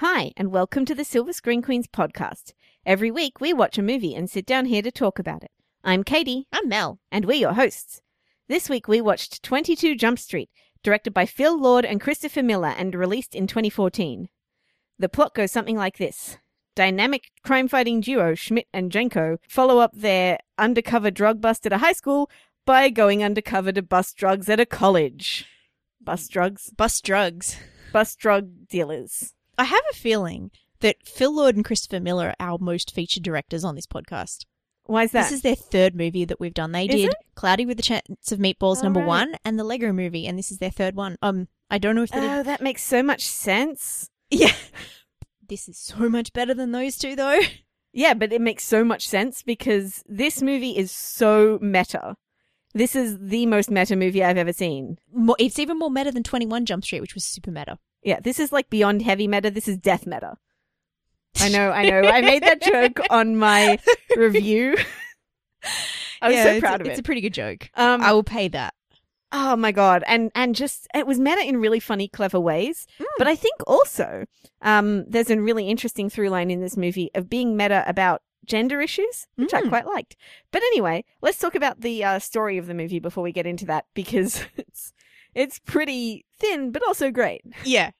Hi, and welcome to the Silver Screen Queens podcast. Every week we watch a movie and sit down here to talk about it. I'm Katie, I'm Mel. and we're your hosts. This week we watched 22 Jump Street, directed by Phil Lord and Christopher Miller and released in 2014. The plot goes something like this. Dynamic crime fighting duo Schmidt and Jenko follow up their undercover drug bust at a high school by going undercover to bust drugs at a college. Bust drugs? Bust drugs. Bust drug dealers. I have a feeling that Phil Lord and Christopher Miller are our most featured directors on this podcast. Why is that? This is their third movie that we've done. They Is did it? Cloudy with a Chance of Meatballs number right. one and the Lego movie, and this is their third one. Um, I don't know if they did. Oh, that makes so much sense. yeah. This is so much better than those two, though. Yeah, but it makes so much sense because this movie is so meta. This is the most meta movie I've ever seen. More, it's even more meta than Twenty One Jump Street, which was super meta. Yeah, this is like beyond heavy meta. This is death meta. I know, I know. I made that joke on my review. I was Yeah, so proud of It's it. It's a pretty good joke. um, I will pay that. oh my god, and and just it was meta in really funny, clever ways. Mm. But I think also um, there's a really interesting through line in this movie of being meta about gender issues, which I Mm. quite liked. But anyway, let's talk about the uh, story of the movie before we get into that because it's it's pretty thin but also great. Yeah.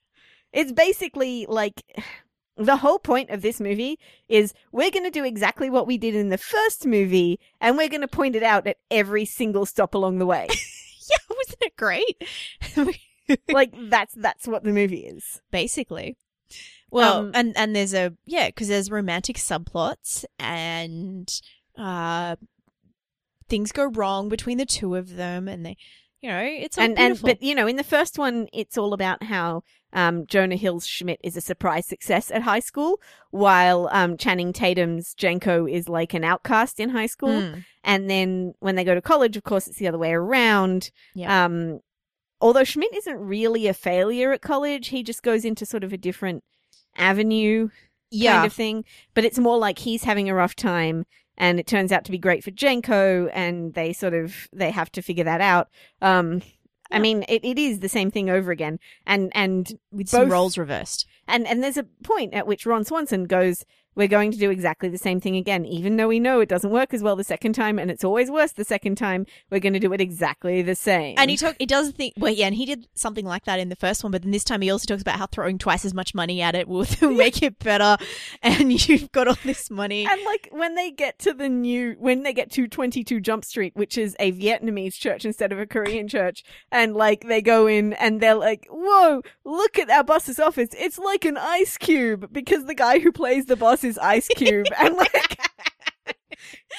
It's basically like the whole point of this movie is we're going to do exactly what we did in the first movie and we're going to point it out at every single stop along the way. Yeah, wasn't it great? like that's that's what the movie is. basically. Well, Um, and and there's a yeah, because there's romantic subplots and uh things go wrong between the two of them, and they, you know, it's all and and beautiful. but you know in the first one it's all about how um, Jonah Hill's Schmidt is a surprise success at high school, while um, Channing Tatum's Jenko is like an outcast in high school. Mm, And then when they go to college, of course, it's the other way around. Yeah. Um, although Schmidt isn't really a failure at college, he just goes into sort of a different avenue yeah, kind of thing. But it's more like he's having a rough time. And it turns out to be great for Jenko, and they sort of they have to figure that out. Um, I mean, it, it is the same thing over again, and and with some roles reversed. and and there's a point at which Ron Swanson goes, "We're going to do exactly the same thing again, even though we know it doesn't work as well the second time, and it's always worse the second time. We're going to do it exactly the same." And he talk, he does think, well, yeah, and he did something like that in the first one, but then this time he also talks about how throwing twice as much money at it will, make it better, and you've got all this money. and like when they get to the new, when they get to 22 Jump Street, which is a Vietnamese church instead of a Korean church, and like they go in and they're like, "Whoa, look at our boss's office! It's like an ice cube," because the guy who plays the boss is Ice Cube, and like.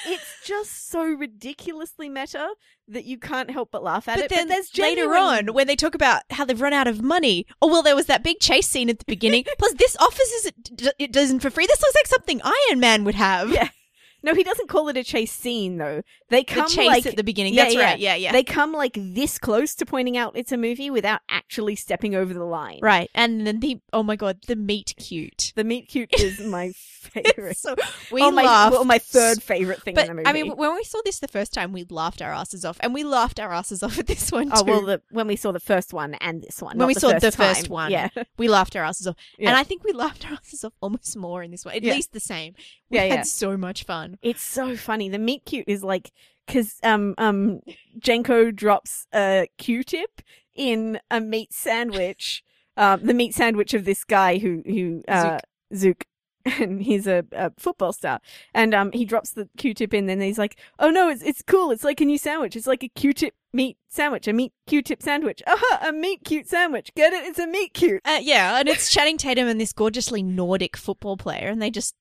It's just so ridiculously meta that you can't help but laugh at But it. then but there's later on, when they talk about how they've run out of money, oh well, there was that big chase scene at the beginning. Plus, this office isn't it isn't for free. This looks like something Iron Man would have. Yeah. No, he doesn't call it a chase scene though. They the come chase like at the beginning. Yeah, That's yeah. right. Yeah, yeah. they come like this close to pointing out it's a movie without actually stepping over the line. right, and then the oh my god, the meat cute. The meat cute is my favorite. so we oh, my, laughed. well, my third favorite thing but in the movie. I mean, when we saw this the first time, we laughed our asses off, and we laughed our asses off at this one too. oh well, the, when we saw the first one and this one, When we the saw first the first one. yeah, we laughed our asses off, Yeah. and I think we laughed our asses off almost more in this one. At Yeah. least the same. We Yeah, had yeah. so much fun. it's so funny. The meat cute is like because um um Jenko drops a Q-tip in a meat sandwich, um the meat sandwich of this guy who who uh, Zook. And he's a, a football star, and um, he drops the Q-tip in. Then he's like, "Oh no, it's it's cool. It's like a new sandwich. It's like a Q-tip meat sandwich, a meat Q-tip sandwich. Aha, a meat cute sandwich. Get it? It's a meat cute. Uh, yeah, and it's Channing Tatum and this gorgeously Nordic football player, and they just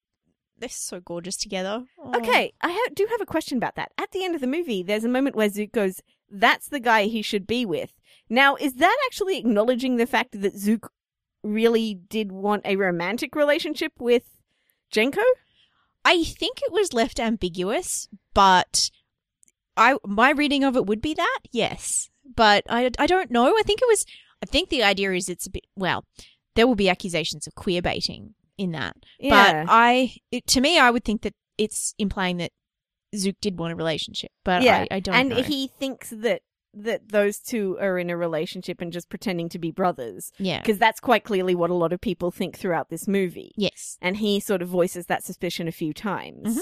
they're so gorgeous together. Okay, I ha- do have a question about that. At the end of the movie, there's a moment where Zook goes, "That's the guy he should be with." Now, is that actually acknowledging the fact that Zook really did want a romantic relationship with Jenko? I think it was left ambiguous, but I my reading of it would be that yes, but I I don't know. I think it was. I think the idea is it's a bit well. There will be accusations of queer baiting in that, Yeah. but I it, to me I would think that it's implying that Zook did want a relationship, but yeah, I, I don't and know. he thinks that that those two are in a relationship and just pretending to be brothers Yeah. because that's quite clearly what a lot of people think throughout this movie. Yes. And he sort of voices that suspicion a few times. Mhm.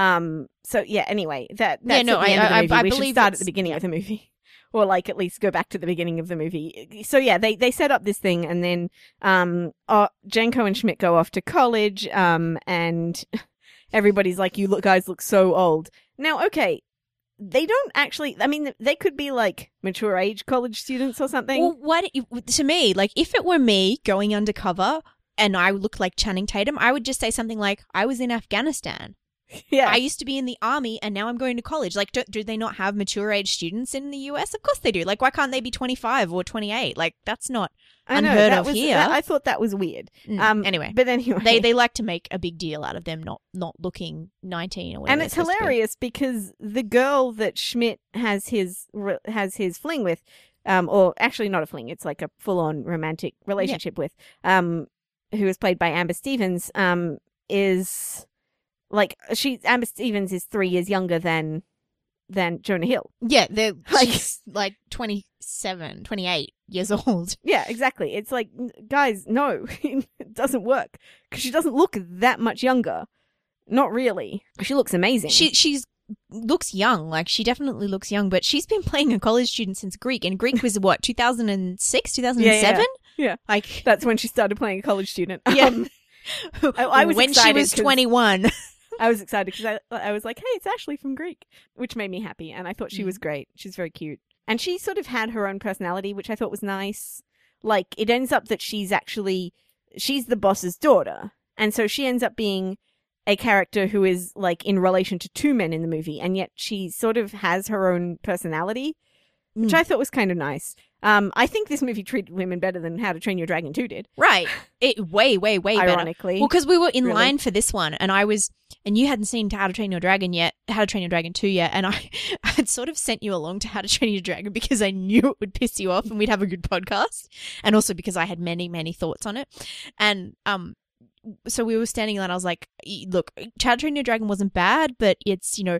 Um. So yeah. Anyway, that that's no, at the I- I-. I we should believe start at the beginning yeah. of the movie, or like at least go back to the beginning of the movie. So yeah, they they set up this thing, and then um, uh, Jenko and Schmidt go off to college. Um, and everybody's like, "You look guys look so old." Now, okay. They don't actually. I mean, they could be like mature age college students or something. Well, what to me, like if it were me going undercover and I looked like Channing Tatum, I would just say something like, "I was in Afghanistan. yeah, I used to be in the army, and now I'm going to college." Like, do, do they not have mature age students in the US? Of course they do. Like, why can't they be 25 or 28? Like, that's not. I know, unheard that of was, here. that- I thought that was weird. Mm, Um, anyway, But anyway, they they like to make a big deal out of them not not looking 19 or whatever. and it's to be. hilarious because the girl that Schmidt has his has his fling with, um, or actually not a fling, it's like a full on romantic relationship with, um, who is played by Amber Stevens, um, is like she Amber Stevens is three years younger than than Jonah Hill. Yeah, they're Like- she's like 27, 28 years old. Yeah, exactly. It's like guys, no, it doesn't work because she doesn't look that much younger. Not really. She looks amazing. She she's looks young, like she definitely looks young, but she's been playing a college student since Greek, and Greek was what 2006, 2007. Yeah. like That's when she started playing a college student. Yeah. Um, I- I was when she was 21. I was excited because I, I was like, hey, it's Ashley from Greek, which made me happy. And I thought she Mm. was great. She's very cute. And she sort of had her own personality, which I thought was nice. Like, it ends up that she's actually, she's the boss's daughter. And so she ends up being a character who is like in relation to two men in the movie. And yet she sort of has her own personality, which Mm. I thought was kind of nice. Um, I think this movie treated women better than How to Train Your Dragon 2 did, right, it way way way better. ironically. Well, because we were in Really? line for this one, and I was, and you hadn't seen How to Train Your Dragon yet, How to Train Your Dragon 2 yet, and I had sort of sent you along to How to Train Your Dragon because I knew it would piss you off and we'd have a good podcast, and also because I had many, many thoughts on it. And, um, so we were standing there and I was like, look, How to Train Your Dragon wasn't bad, but it's, you know,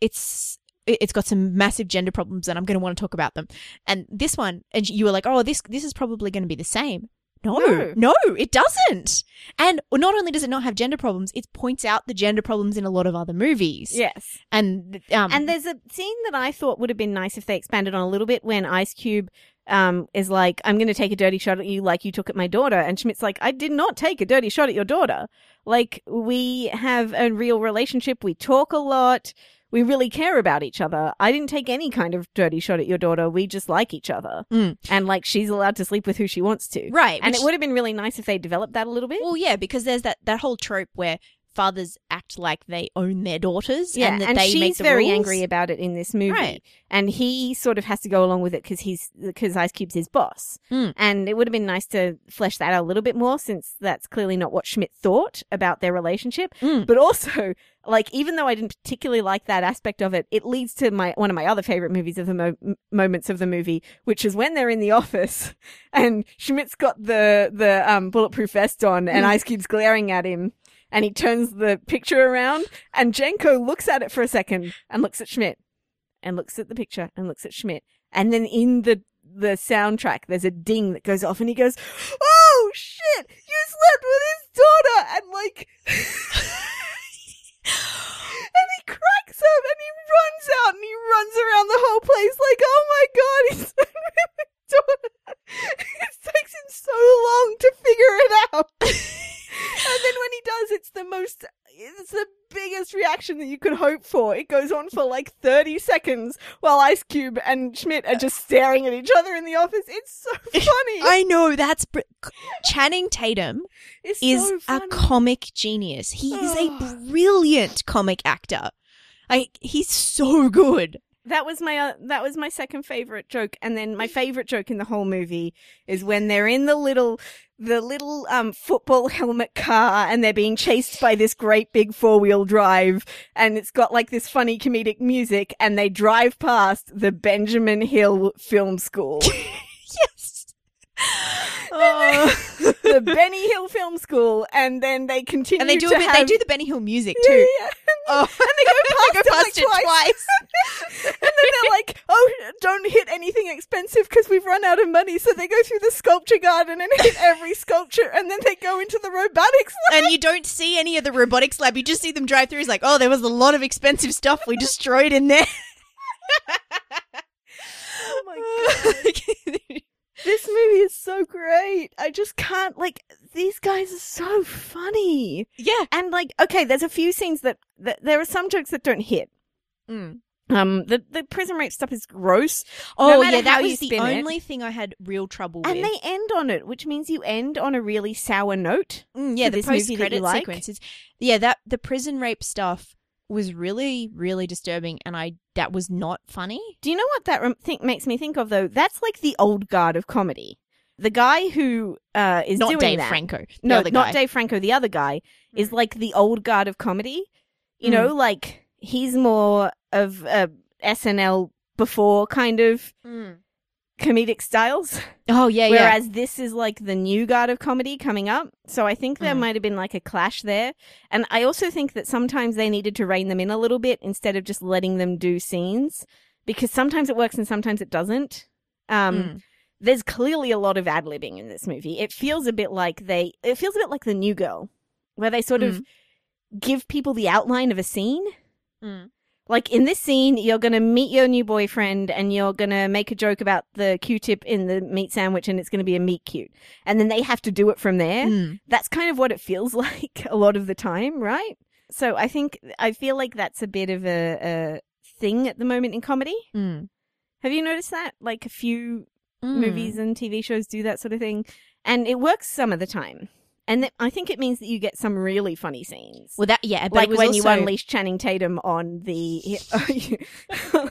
it's, it's got some massive gender problems and I'm going to want to talk about them. And this one, and you were like, oh, this, this is probably going to be the same. No, No. no, it doesn't. And not only does it not have gender problems, it points out the gender problems in a lot of other movies. yes. And um, And there's a scene that I thought would have been nice if they expanded on a little bit when Ice Cube um, is like, I'm going to take a dirty shot at you like you took at my daughter. And Schmidt's like, I did not take a dirty shot at your daughter. Like, we have a real relationship. We talk a lot. We really care about each other. I didn't take any kind of dirty shot at your daughter. We just like each other. Mm. And like, she's allowed to sleep with who she wants to. right, And which- it would have been really nice if they developed that a little bit. well, yeah, because there's that that whole trope where fathers act like they own their daughters, Yeah, and that and they she's make the very rules. angry about it in this movie, Right. and he sort of has to go along with it because he's because Ice Cube's his boss, Mm. and it would have been nice to flesh that out a little bit more since that's clearly not what Schmidt thought about their relationship. Mm. But also, like even though I didn't particularly like that aspect of it, it leads to my one of my other favorite movies of the mo- moments of the movie, which is when they're in the office and Schmidt's got the the um, bulletproof vest on, and Mm. Ice Cube's glaring at him and he turns the picture around and Jenko looks at it for a second and looks at Schmidt and looks at the picture and looks at Schmidt. And then in the the soundtrack there's a ding that goes off and he goes, Oh shit, you slept with his daughter and like And he cracks up and he runs out and he runs around the whole place like, oh my god, he's with daughter. it takes him so long to figure it out. And then when he does, it's the most, it's the biggest reaction that you could hope for. It goes on for like 30 seconds while Ice Cube and Schmidt are just staring at each other in the office. It's so funny. I know that's br- Channing Tatum it's is so a comic genius. He is a brilliant comic actor. Like he's so good. That was my uh, that was my second favorite joke, and then my favorite joke in the whole movie is when they're in the little the little um football helmet car and they're being chased by this great big four wheel drive, and it's got like this funny comedic music, and they drive past the Benjamin Hill Film School. Oh. the Benny Hill Film School, and then they continue and they do to a bit, have, they do the Benny Hill music Yeah, too. yeah. Oh, and they go past, go it, like, past it twice. twice. and then they're like, "Oh, don't hit anything expensive because we've run out of money." So they go through the sculpture garden and hit every sculpture, and then they go into the robotics. lab. and you don't see any of the robotics lab. You just see them drive through. It's like, oh, there was a lot of expensive stuff we destroyed in there. oh my god, this movie is so great. I just can't like these guys are so funny. yeah. And like, okay, there's a few scenes that, that there are some jokes that don't hit. Mm. Um, the the prison rape stuff is gross, Oh matter yeah, that was the it. only thing I had real trouble and with. they end on it, which means you end on a really sour note. Mm, yeah, the this movie post credit like? sequences. Yeah, that the prison rape stuff was really, really disturbing, and I that was not funny. Do you know what that rem- think makes me think of though? That's like the old guard of comedy. The guy who uh, is not doing Dave that, Franco. The no, other not guy. Dave Franco. The other guy is Mm. like the old guard of comedy. You Mm. know, like he's more of a SNL before kind of Mm. Comedic styles. Oh yeah, yeah. Whereas this is like the new guard of comedy coming up. So I think there Mm. might have been like a clash there. And I also think that sometimes they needed to rein them in a little bit instead of just letting them do scenes because sometimes it works and sometimes it doesn't. Um, Mm. There's clearly a lot of ad libbing in this movie. It feels a bit like they, it feels a bit like the new girl where they sort of give people the outline of a scene. Mm. Like in this scene, you're going to meet your new boyfriend and you're going to make a joke about the Q-tip in the meat sandwich and it's going to be a meat cute. And then they have to do it from there. Mm. That's kind of what it feels like a lot of the time, right? So I think, I feel like that's a bit of a, a thing at the moment in comedy. Mm. Have you noticed that? Like a few Mm. movies and TV shows do that sort of thing. And it works some of the time. And th- I think it means that you get some really funny scenes. Well, that yeah, but like when you also- unleash Channing Tatum on the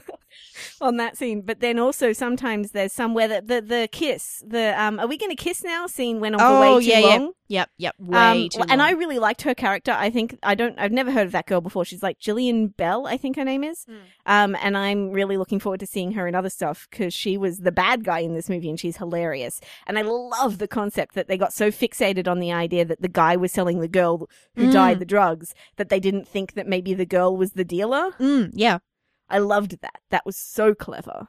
on that scene. But then also sometimes there's somewhere that the the kiss, the um, are we going to kiss now? Scene went on for Oh way too yeah, yeah, long. yep, yep, way Um, too. and I really liked her character. I think I don't. I've never heard of that girl before. She's like Jillian Bell, I think her name is. Mm. Um, and I'm really looking forward to seeing her in other stuff because she was the bad guy in this movie, and she's hilarious. And I love the concept that they got so fixated on the idea that the guy was selling the girl who Mm. died the drugs that they didn't think that maybe the girl was the dealer. Mm, yeah. I loved that. That was so clever.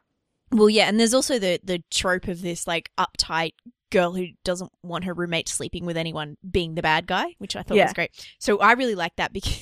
Well, yeah, and there's also the the trope of this like uptight girl who doesn't want her roommate sleeping with anyone being the bad guy, which I thought Yeah. was great. So I really like that because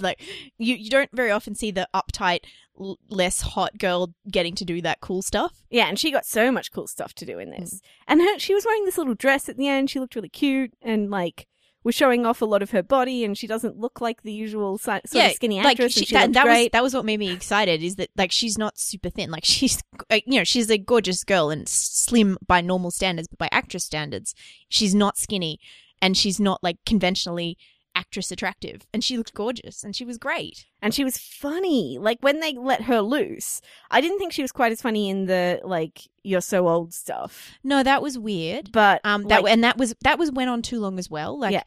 like you you don't very often see the uptight l- less hot girl getting to do that cool stuff. Yeah, and she got so much cool stuff to do in this. Mm. And her, she was wearing this little dress at the end. She looked really cute and like was showing off a lot of her body. And she doesn't look like the usual si- sort of skinny like actress. she, and she that, that was that was what made me excited is that like she's not super thin like she's like, you know she's a gorgeous girl and slim by normal standards but by actress standards she's not skinny and she's not like conventionally actress attractive and she looked gorgeous and she was great and she was funny. Like when they let her loose, I didn't think she was quite as funny in the like "you're so old" stuff. no that was weird But um that like, and that was that was went on too long as well like Yeah.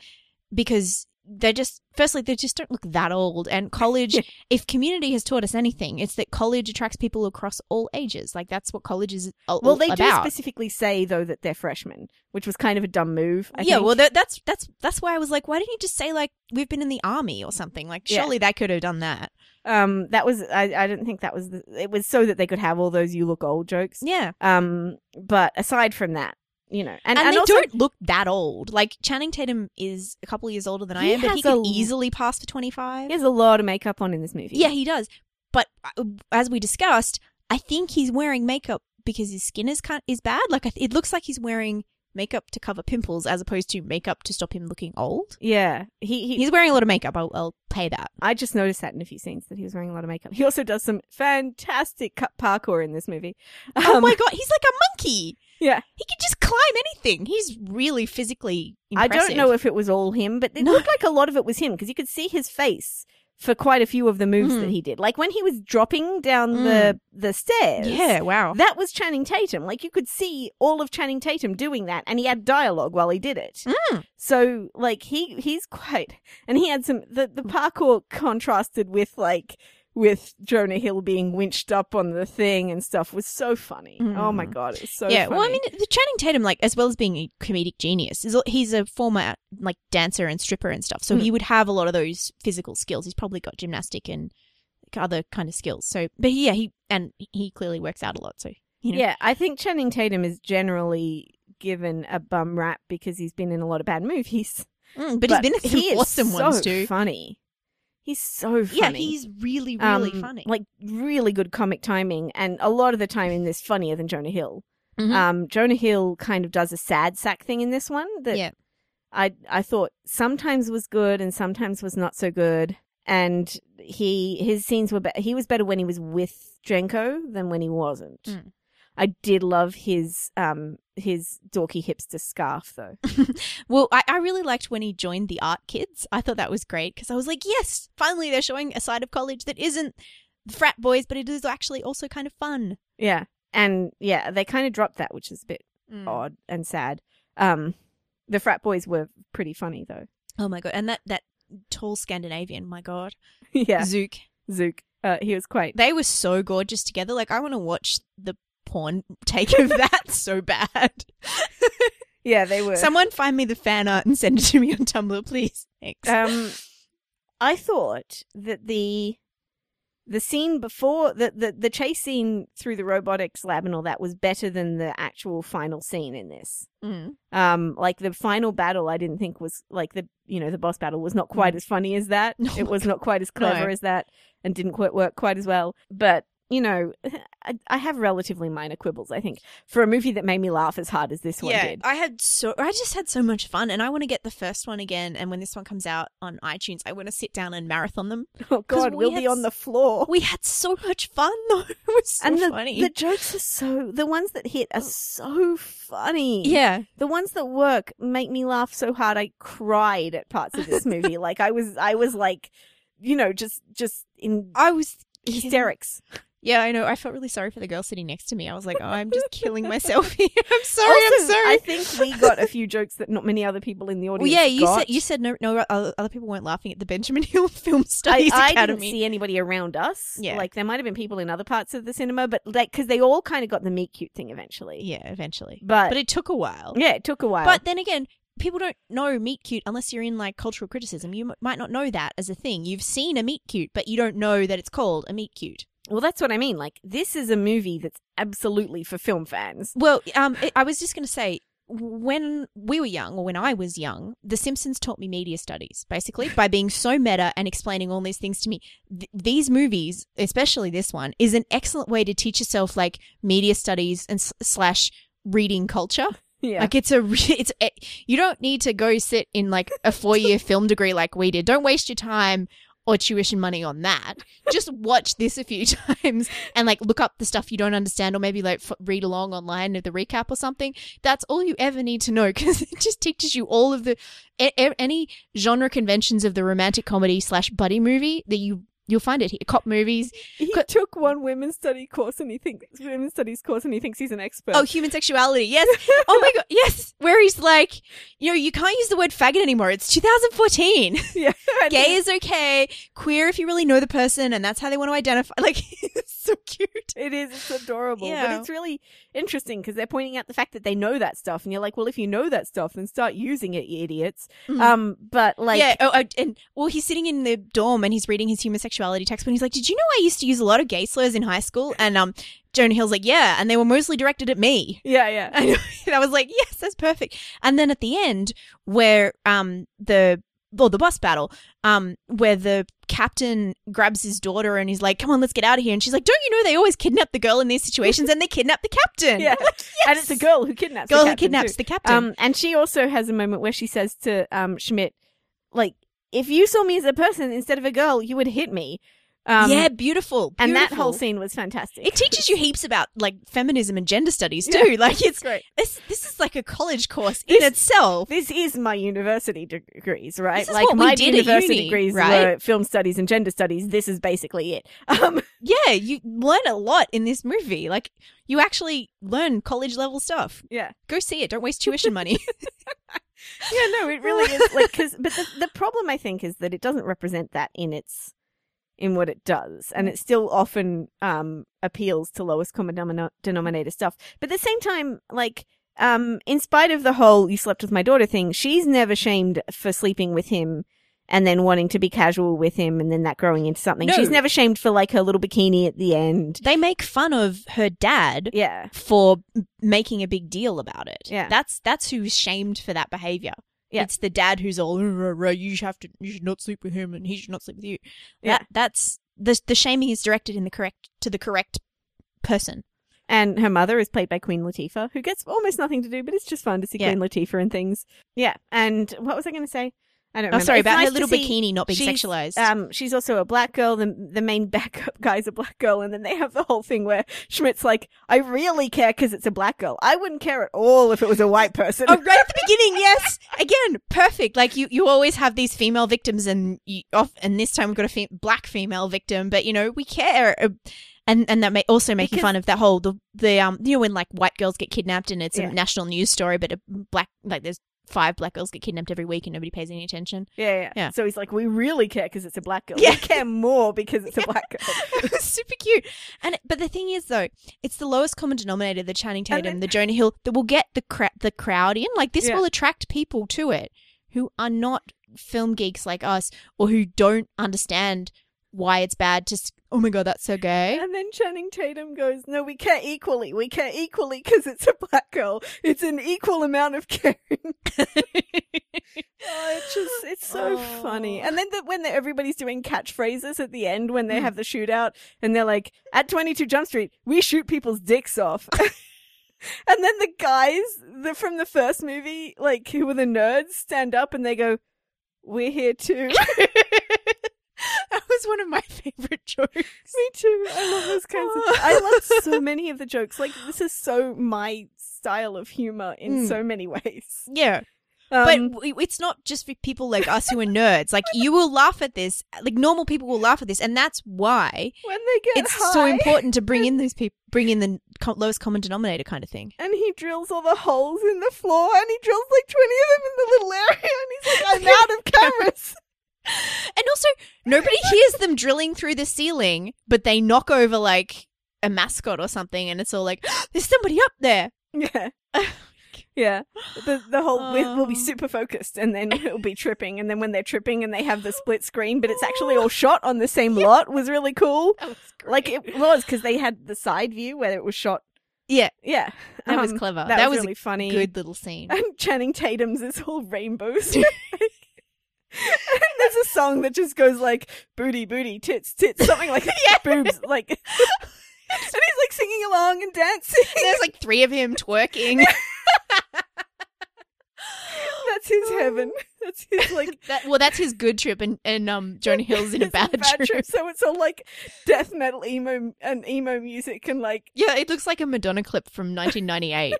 because they just firstly they just don't look that old and college Yeah. if community has taught us anything it's that college attracts people across all ages like that's what college is all well, they do specifically say though that they're freshmen, which was kind of a dumb move. I yeah think. well that, that's that's that's why i was like why didn't you just say like we've been in the army or something like Yeah. surely that could have done that um, that was I. I didn't think that was. The, it was so that they could have all those "you look old" jokes. yeah Um, but aside from that, you know, and, and, and they also, don't look that old like channing tatum is a couple years older than i am but he could a- easily pass for 25 he has a lot of makeup on in this movie. Yeah, he does. But uh, as we discussed, I think he's wearing makeup because his skin is kind is bad. Like it looks like he's wearing makeup to cover pimples as opposed to makeup to stop him looking old. yeah. He, he He's wearing a lot of makeup. I'll, I'll pay that. I just noticed that in a few scenes that he was wearing a lot of makeup. He also does some fantastic parkour in this movie. oh Um, my god, he's like a monkey. Yeah. He can just climb anything. He's really physically I don't know if it was all him, but it No. looked like a lot of it was him because you could see his face for quite a few of the moves Mhm. that he did. Like when he was dropping down the the stairs. Yeah, wow. That was Channing Tatum. Like you could see all of Channing Tatum doing that, and he had dialogue while he did it. Mm. So like he he's quite, and he had some the the parkour contrasted with like with Jonah Hill being winched up on the thing and stuff was so funny. Oh my Mm. god, it's so funny. yeah, well, I mean, the Channing Tatum, like, as well as being a comedic genius, is he's a former like dancer and stripper and stuff. So Mhm. he would have a lot of those physical skills. He's probably got gymnastic and other kind of skills. So, but yeah, he and he clearly works out a lot. So you know, Yeah, I think Channing Tatum is generally given a bum rap because he's been in a lot of bad movies. Mm, but, he's been in some he awesome so ones too. Funny. He's so funny. Yeah, he's really, really Um, funny. Like really good comic timing, and a lot of the time in this funnier than Jonah Hill. Mhm. Um, Jonah Hill kind of does a sad sack thing in this one that yeah, I I thought sometimes was good and sometimes was not so good. And he his scenes were be- he was better when he was with Jenko than when he wasn't. Mm. I did love his um his dorky hipster scarf though. Well, I, I really liked when he joined the art kids. I thought that was great because I was like, yes, finally they're showing a side of college that isn't frat boys, but it is actually also kind of fun. Yeah, and yeah, they kind of dropped that, which is a bit Mm. odd and sad. Um, the frat boys were pretty funny though. Oh my god! And that that tall Scandinavian, my god, yeah, Zook. Zook. Uh, he was quite. They were so gorgeous together. Like I want to watch the porn take of that so bad. Yeah, they were. Someone find me the fan art and send it to me on Tumblr, please. Thanks. um, I thought that the the scene before the, the the chase scene through the robotics lab and all that was better than the actual final scene in this. Mm. Um, like the final battle, I didn't think was like the you know the boss battle was not quite as funny as that. Oh it was not quite as clever No. as that, and didn't quite work quite as well. But you know, I, I have relatively minor quibbles. I think for a movie that made me laugh as hard as this one Yeah, did. I had so I just had so much fun, and I want to get the first one again. And when this one comes out on iTunes, I want to sit down and marathon them. Oh God, we we'll had be on the floor. We had so much fun though; it was so and the, funny. the jokes are so the ones that hit are so funny. yeah, The ones that work make me laugh so hard I cried at parts of this movie. like I was I was like you know, just just in I was hysterics. Yeah, I know. I felt really sorry for the girl sitting next to me. I was like, "Oh, I'm just killing myself here. I'm sorry. Also, I'm sorry." I think we got a few jokes that not many other people in the well, audience yeah, you got. said you said no, no other people weren't laughing at the Benjamin Hill Film I, Studies I didn't see anybody around us. Yeah. Like there might have been people in other parts of the cinema, but like because they all kind of got the meet cute thing eventually. yeah, eventually, But, but it took a while. yeah, it took a while. But then again, people don't know meet cute unless you're in like cultural criticism. You m- might not know that as a thing. You've seen a meet cute, but you don't know that it's called a meet cute. Well, that's what I mean. Like this is a movie that's absolutely for film fans. Well, um, I- I was just going to say when we were young, or when I was young, The Simpsons taught me media studies, basically, by being so meta and explaining all these things to me. Th- these movies, especially this one, is an excellent way to teach yourself like media studies and s- slash reading culture. Yeah. Like it's a, it's a, you don't need to go sit in like a four year film degree like we did. Don't waste your time or tuition money on that. Just watch this a few times and like look up the stuff you don't understand or maybe like f- read along online of the recap or something. That's all you ever need to know because it just teaches you all of the a- a- any genre conventions of the romantic comedy slash buddy movie that you you'll find it here. Cop movies. He Co- took one women's study course and he thinks women's studies course and he thinks he's an expert. Oh, human sexuality. Yes. Oh my god. Yes. Where he's like, you know, you can't use the word faggot anymore. It's 2014. yeah. Gay is okay. Queer if you really know the person and that's how they want to identify. Like, it's so cute. It is. It's adorable. Yeah. But it's really interesting because they're pointing out the fact that they know that stuff, and you're like, well, if you know that stuff, then start using it, you idiots. Mhm. Um, but like, yeah. Oh, and well, he's sitting in the dorm and he's reading his human sexuality textbook. And he's like, "Did you know I used to use a lot of gay slurs in high school?" And um, Jonah Hill's like, "Yeah," and they were mostly directed at me. yeah, yeah. I. And I was like, "Yes, that's perfect." And then at the end, where um the or the boss battle, um, where the captain grabs his daughter and he's like, "Come on, let's get out of here," and she's like, "Don't you know they always kidnap the girl in these situations and they kidnap the captain?" Yeah. Like, And it's a girl who kidnaps girl the who kidnaps too. the captain. Um, and she also has a moment where she says to um Schmidt, like, if you saw me as a person instead of a girl, you would hit me. Um, yeah, beautiful. and that whole scene was fantastic. It teaches you heaps about like feminism and gender studies too. Like it's great. this this is like a college course This- in itself. This is my university degrees, right? Like what we my did at university uni, degrees right? were film studies and gender studies. This is basically it. Um, Yeah, you learn a lot in this movie. Like you actually learn college level stuff. yeah, Go see it. Don't waste tuition money. yeah, no, it really is like because. But the the problem I think is that it doesn't represent that in its in what it does, and it still often um, appeals to lowest common denomina- denominator stuff. But at the same time, like, um, in spite of the whole "you slept with my daughter" thing, she's never shamed for sleeping with him and then wanting to be casual with him, and then that growing into something. No. She's never shamed for like her little bikini at the end. They make fun of her dad Yeah, for making a big deal about it. Yeah. That's that's who's shamed for that behavior. Yeah. It's the dad who's all "Uh, uh, uh, you should have to you should not sleep with him and he should not sleep with you. Yeah. That that's the the shaming is directed in the correct to the correct person. and her mother is played by Queen Latifah, who gets almost nothing to do, but it's just fun to see Yeah. Queen Latifah and things. Yeah, and what was I going to say? I don't Oh, sorry It's about nice her little bikini not being sexualized. Um, she's also a black girl. The the main backup guy's a black girl, and then they have the whole thing where Schmidt's like, "I really care because it's a black girl. I wouldn't care at all if it was a white person." Oh, right at the beginning, yes. Again, perfect. Like you, you always have these female victims, and you off, and this time we've got a fe- black female victim. But you know, we care, uh, and and that may also making Because- fun of that whole the the um you know when like white girls get kidnapped and it's Yeah. a national news story, but a black like there's five black girls get kidnapped every week and nobody pays any attention. yeah, yeah, Yeah. So he's like, "We really care because it's a black girl. Yeah. We care more because it's a black girl." it was super cute. And but the thing is though, it's the lowest common denominator, the Channing Tatum, then- the Jonah Hill, that will get the cra- the crowd in. Like this Yeah. will attract people to it who are not film geeks like us or who don't understand why it's bad to oh my god, that's so gay. And then Channing Tatum goes, "No, we care equally. We care equally because it's a black girl. It's an equal amount of caring." Oh, it's just it's so Oh. funny. And then the, when the, everybody's doing catchphrases at the end when they Mm. have the shootout and they're like, "At 22 Jump Street, we shoot people's dicks off." and then the guys the, from the first movie, like who were the nerds, stand up and they go, "We're here too." was one of my favorite jokes. Me too. I love those kinds of. jokes. I love so many of the jokes. Like this is so my style of humor in Mm. so many ways. Yeah. Um, but it's not just for people like us who are nerds. Like you will laugh at this. Like normal people will laugh at this, and that's why when they get it's high, so important to bring in those people, bring in the co- lowest common denominator kind of thing. and he drills all the holes in the floor, and he drills like twenty of them in the little area, and he's like, "I'm out of cameras." And also, nobody hears them drilling through the ceiling, but they knock over like a mascot or something, and it's all like, "There's somebody up there." yeah. Yeah, the the whole we will be Oh. super focused, and then it'll be tripping, and then when they're tripping and they have the split screen, but it's actually all shot on the same lot, was really cool. Was Like it was because they had the side view where it was shot. yeah, Yeah, that was Um, clever. That, That, was, was, really a funny. good little scene. And Channing Tatum's is all rainbows. And there's a song that just goes like booty, booty, tits, tits, something like that. boobs, like. and he's like singing along and dancing. There's like three of him twerking. That's his heaven. That's his like that, well, that's his good trip, and, and um, Jonah Hill's in a his bad, trip. So it's all like death metal emo and emo music and like Yeah, it looks like a Madonna clip from 1998.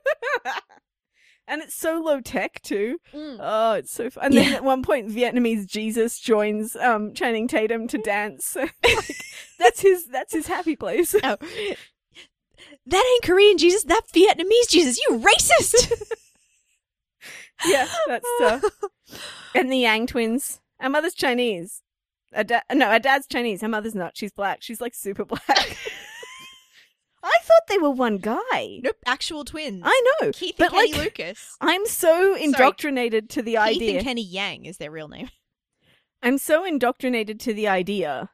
And it's so low tech too. Mm. Oh, it's so fun. And then at one point, Vietnamese Jesus joins um, Channing Tatum to dance. like, that's his. That's his happy place. Oh. That ain't Korean Jesus, That Vietnamese Jesus. You racist! yeah, that's stuff. And the Yang twins. Our mother's Chinese. Our da- no, our dad's Chinese. Her mother's not. She's black. She's like super black. I thought they were one guy. nope, actual twins. I know, Keith but and Kenny like, Lucas. I'm so indoctrinated to the Keith idea. Keith and Kenny Yang is their real name. I'm so indoctrinated to the idea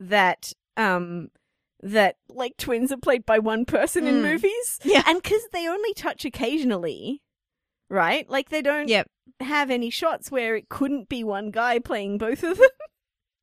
that um that like twins are played by one person in Mm. movies. Yeah. And cuz they only touch occasionally, right? Like they don't Yep. have any shots where it couldn't be one guy playing both of them.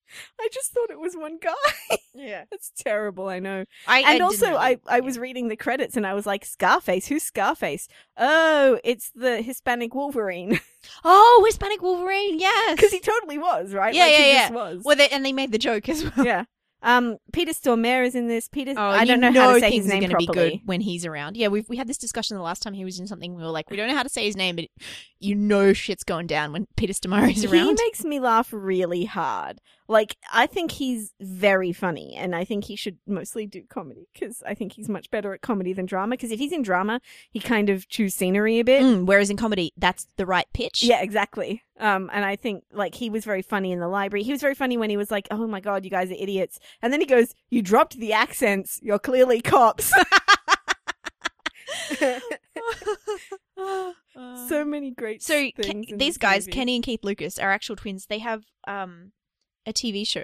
I just thought it was one guy. Yeah. That's terrible, I know. I, And also I I was reading the credits and I was like Scarface, who's Scarface? Oh, it's the Hispanic Wolverine. Oh, Hispanic Wolverine, yes. Cuz he totally was, right? Yeah, like, yeah, he yeah. just was. well, they, and they made the joke as well. yeah. Um, Peter Stormare is in this. Peter, Oh, I don't know, how to say his name properly. be good when he's around. Yeah, we we had this discussion the last time he was in something. We were like, we don't know how to say his name, but you know shit's going down when Peter Stormare is around. He makes me laugh really hard. Like, I think he's very funny, and I think he should mostly do comedy because I think he's much better at comedy than drama. Because if he's in drama, he kind of chews scenery a bit. Mm, whereas in comedy, that's the right pitch. Yeah, exactly. Um, and I think like he was very funny in the library. He was very funny when he was like, "Oh my god, you guys are idiots," and then he goes, "You dropped the accents. You're clearly cops." so many great So these guys, movie. Kenny and Keith Lucas, are actual twins. They have um a TV show,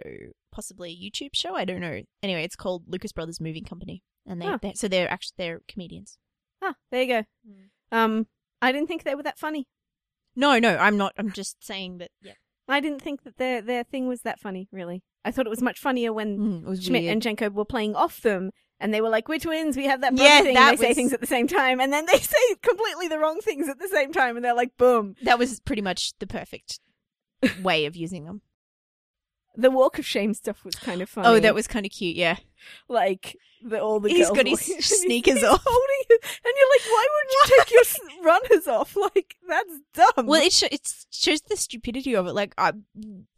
possibly a YouTube show. I don't know. Anyway, it's called Lucas Brothers Moving Company, and they Huh. they're, so they're actually they're comedians. Ah, there you go. Um, I didn't think they were that funny. No, no, I'm not. I'm just saying that. Yeah, I didn't think that their their thing was that funny. Really, I thought it was much funnier when mm, it was Schmidt weird. and Jenko were playing off them, and they were like, "We're twins. We have that brother Yeah, thing." that and they say was- things at the same time, and then they say completely the wrong things at the same time, and they're like, "Boom!" that was pretty much the perfect way of using them. The walk of shame stuff was kind of oh, funny. Oh, that was kind of cute. Yeah, like the all the He's girls got his sneakers he's off. holding it, and you're like, "Why wouldn't you take your runners off? Like that's dumb." Well, it, sh- it shows the stupidity of it. Like, I,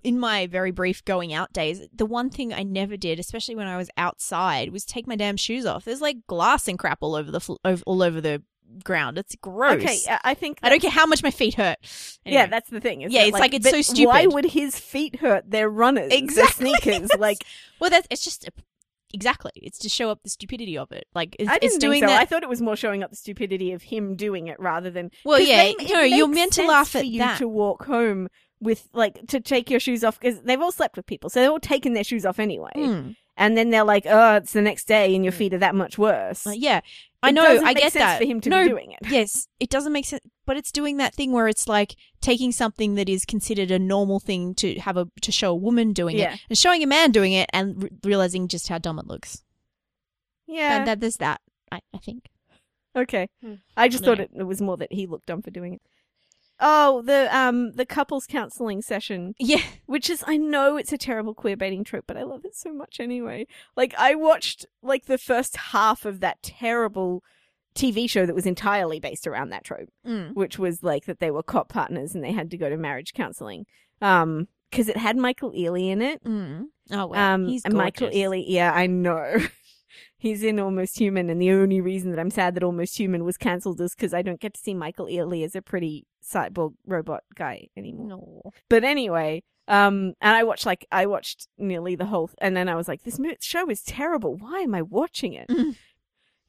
in my very brief going out days, the one thing I never did, especially when I was outside, was take my damn shoes off. There's like glass and crap all over the fl- all over the ground. It's gross. okay, I- think I don't care how much my feet hurt. Yeah, that's the thing. Yeah, that, it's like, it's but so Why stupid. would his feet hurt? They're runners. Exactly. sneakers. Like well, that's it's just exactly. It's to show up the stupidity of it. Like it's, I didn't it's doing so. that. I thought it was more showing up the stupidity of him doing it rather than. Well, yeah, they- it no, you're meant to laugh for at you that. to walk home with like to take your shoes off because they've all slept with people, so they're all taking their shoes off anyway. Mm. And then they're like, "Oh, it's the next day, and your feet are that much worse." Yeah, I It know. I get sense that for him to no, be doing it. Yes, it doesn't make sense, but it's doing that thing where it's like taking something that is considered a normal thing to have a to show a woman doing Yeah. it and showing a man doing it and re- realizing just how dumb it looks. Yeah. And that there's that. I, I think. Okay. Hmm. I just No. thought it, it was more that he looked dumb for doing it. Oh, the um the couples counseling session, Yeah. which is I know it's a terrible queer baiting trope, but I love it so much anyway. Like I watched like the first half of that terrible TV show that was entirely based around that trope, Mm. which was like that they were cop partners and they had to go to marriage counseling. Um because it had Michael Ealy in it. Mm. Oh well, Um, he's and Michael. Ealy, yeah, I know. He's in Almost Human, and the only reason that I'm sad that Almost Human was cancelled is because I don't get to see Michael Ealy as a pretty cyborg robot guy anymore. No. But anyway, um, and I watched like I watched nearly the whole, and then I was like, this mo- show is terrible. Why am I watching it? Mm.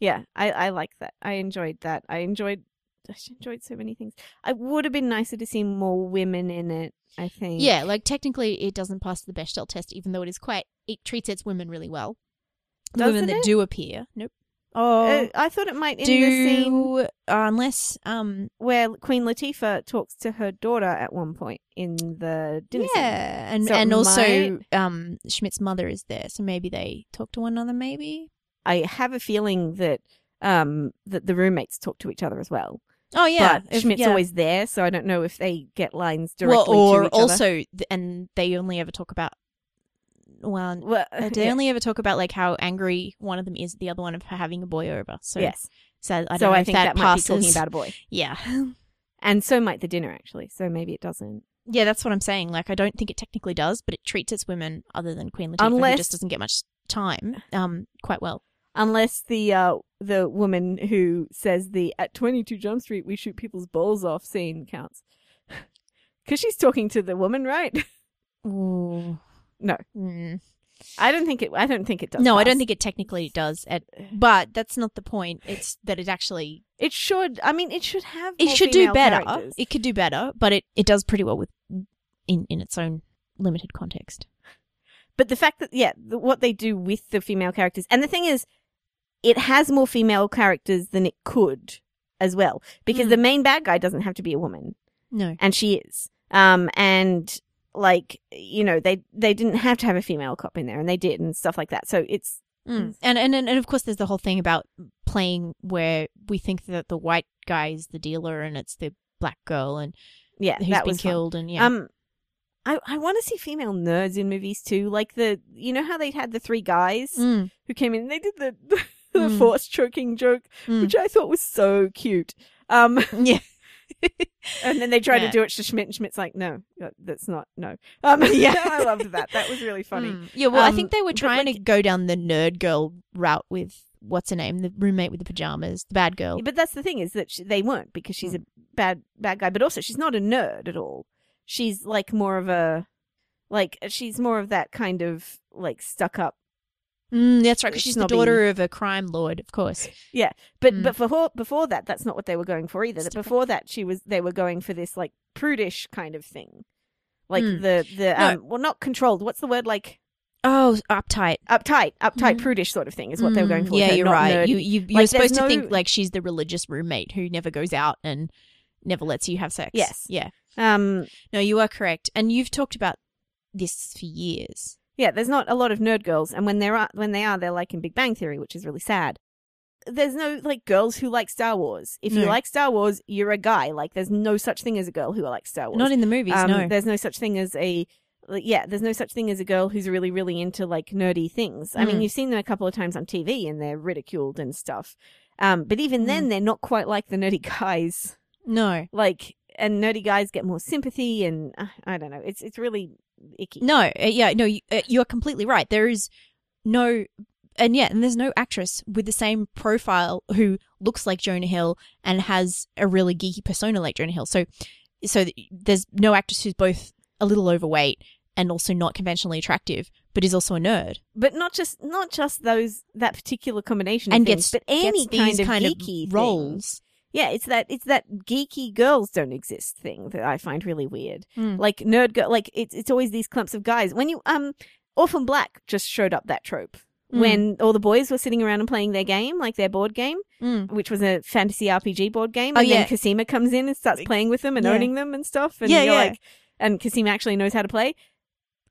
Yeah, I I like that. I enjoyed that. I enjoyed. I enjoyed so many things. I would have been nicer to see more women in it. I think. Yeah, like technically it doesn't pass the Bechdel test, even though it is quite it treats its women really well. The women Doesn't that it? do appear, nope. Oh, Uh, I thought it might in the scene do uh, unless um where Queen Latifah talks to her daughter at one point in the dinner scene. yeah, and So and also might- um Schmidt's mother is there, so maybe they talk to one another. Maybe. I have a feeling that um that the roommates talk to each other as well. Oh yeah, but if- Schmidt's yeah. always there, so I don't know if they get lines directly well, or to each other. also, th- and they only ever talk about. Well, Well, they yeah. only ever talk about like how angry one of them is at the other one for having a boy over. So yes. so I don't so I think that, that, might passes. be talking about a boy, yeah, and so might the dinner actually. So maybe it doesn't. yeah, that's what I'm saying. Like I don't think it technically does, but it treats its women other than Queen Latifah, who Unless- just doesn't get much time, um, quite well. Unless the uh the woman who says the at 22 Jump Street we shoot people's balls off scene counts. Cuz she's talking to the woman, right? Ooh. No. Mm. I don't think it I don't think it does. No, I pass. don't think it technically does. At, but that's not the point. It's that it actually it should. I mean, it should have it more should do female better. characters. It could do better, but it, it does pretty well with in in its own limited context. But the fact that yeah, the, what they do with the female characters, and the thing is, it has more female characters than it could as well, because Mm. the main bad guy doesn't have to be a woman, No. and she is. Um, and like you know, they they didn't have to have a female cop in there, and they did, and stuff like that. So it's Mm. And, and and of course, there's the whole thing about playing where we think that the white guy is the dealer and it's the black girl and yeah, who's that been was fun. killed and yeah. Um, I I want to see female nerds in movies too, like the you know how they had the three guys Mm. who came in, and they did the the, Mm. force choking joke, Mm. which I thought was so cute. Um. yeah. And then they try Yeah. to do it to Schmidt, and Schmidt's like, "No, that- that's not no." Um, yeah, I loved that. That was really funny. Mm. Yeah, well, I Um, think they were trying to go down the nerd girl route with what's her name, the roommate with the pajamas, the bad girl. But that's the thing is that she, they weren't because Mm. she's a bad bad guy, but also she's not a nerd at all. she's like more of a like she's more of that kind of like stuck up Mm, that's right. 'cause she's the daughter of a crime lord, of course. Yeah, but Mm. but before before that, that's not what they were going for either. Different. Before that, she was they were going for this like prudish kind of thing, like Mm. the the No. um well not controlled. What's the word like Oh, uptight. uptight, uptight Mhm. prudish sort of thing is what they were going Mm, for. Yeah, you're right. nerdy. You you you're Like, supposed to no- think like she's the religious roommate who never goes out and never lets you have sex. Yes. Yeah. um No, you are correct. And you've talked about this for years. Yeah, there's not a lot of nerd girls, and when there are when they are, they're like in Big Bang Theory, which is really sad. There's no like girls who like Star Wars. If you No. like Star Wars, you're a guy. Like there's no such thing as a girl who likes Star Wars. Not in the movies, Um, no. There's no such thing as a like, yeah. There's no such thing as a girl who's really really into like nerdy things. I mean, Mm. you've seen them a couple of times on TV and they're ridiculed and stuff. Um, but even then, they're not quite like the nerdy guys. No. Like, and nerdy guys get more sympathy, and uh, I don't know. It's it's really icky. No, uh, yeah, no, you, uh, you're completely right. There is no, and yeah, and there's no actress with the same profile who looks like Jonah Hill and has a really geeky persona like Jonah Hill. So, so there's no actress who's both a little overweight and also not conventionally attractive, but is also a nerd But not just not just those that particular combination of and things, gets but any gets kind of kind geeky of roles. Yeah, it's that it's that geeky girls don't exist thing that I find really weird. Mm. Like nerd girl, like it's it's always these clumps of guys. When you um, Orphan Black just showed up that trope Mm. when all the boys were sitting around and playing their game, like their board game, Mm. which was a fantasy RPG board game. Oh, and yeah. then Cosima comes in and starts playing with them and Yeah. owning them and stuff. And Yeah, you're yeah. like, and Cosima actually knows how to play.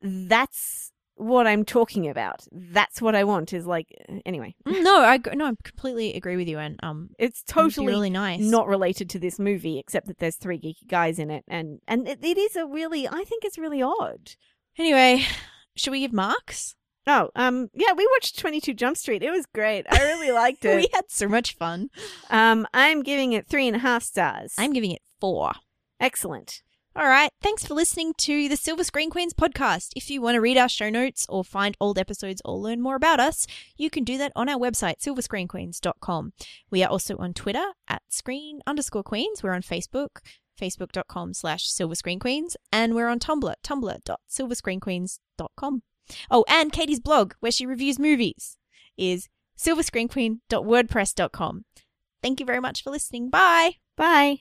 That's what I'm talking about. That's what I want. Is like anyway, Mm, No, I no, I completely agree with you, and um, it's totally really nice. not related to this movie, except that there's three geeky guys in it, and and it, it is a really, I think it's really odd. anyway. Should we give marks? Oh, um, yeah, we watched Twenty Two Jump Street. It was great. I really liked it. we had so much fun. Um, I'm giving it three and a half stars. I'm giving it four. excellent. All right. Thanks for listening to the Silver Screen Queens podcast. If you want to read our show notes or find old episodes or learn more about us, you can do that on our website, silverscreenqueens.com. We are also on Twitter at screen underscore queens. We're on Facebook, facebook.com slash silverscreenqueens. And we're on Tumblr, tumblr.silverscreenqueens.com. Oh, and Katie's blog, where she reviews movies, is silverscreenqueen.wordpress.com. Thank you very much for listening. Bye. Bye.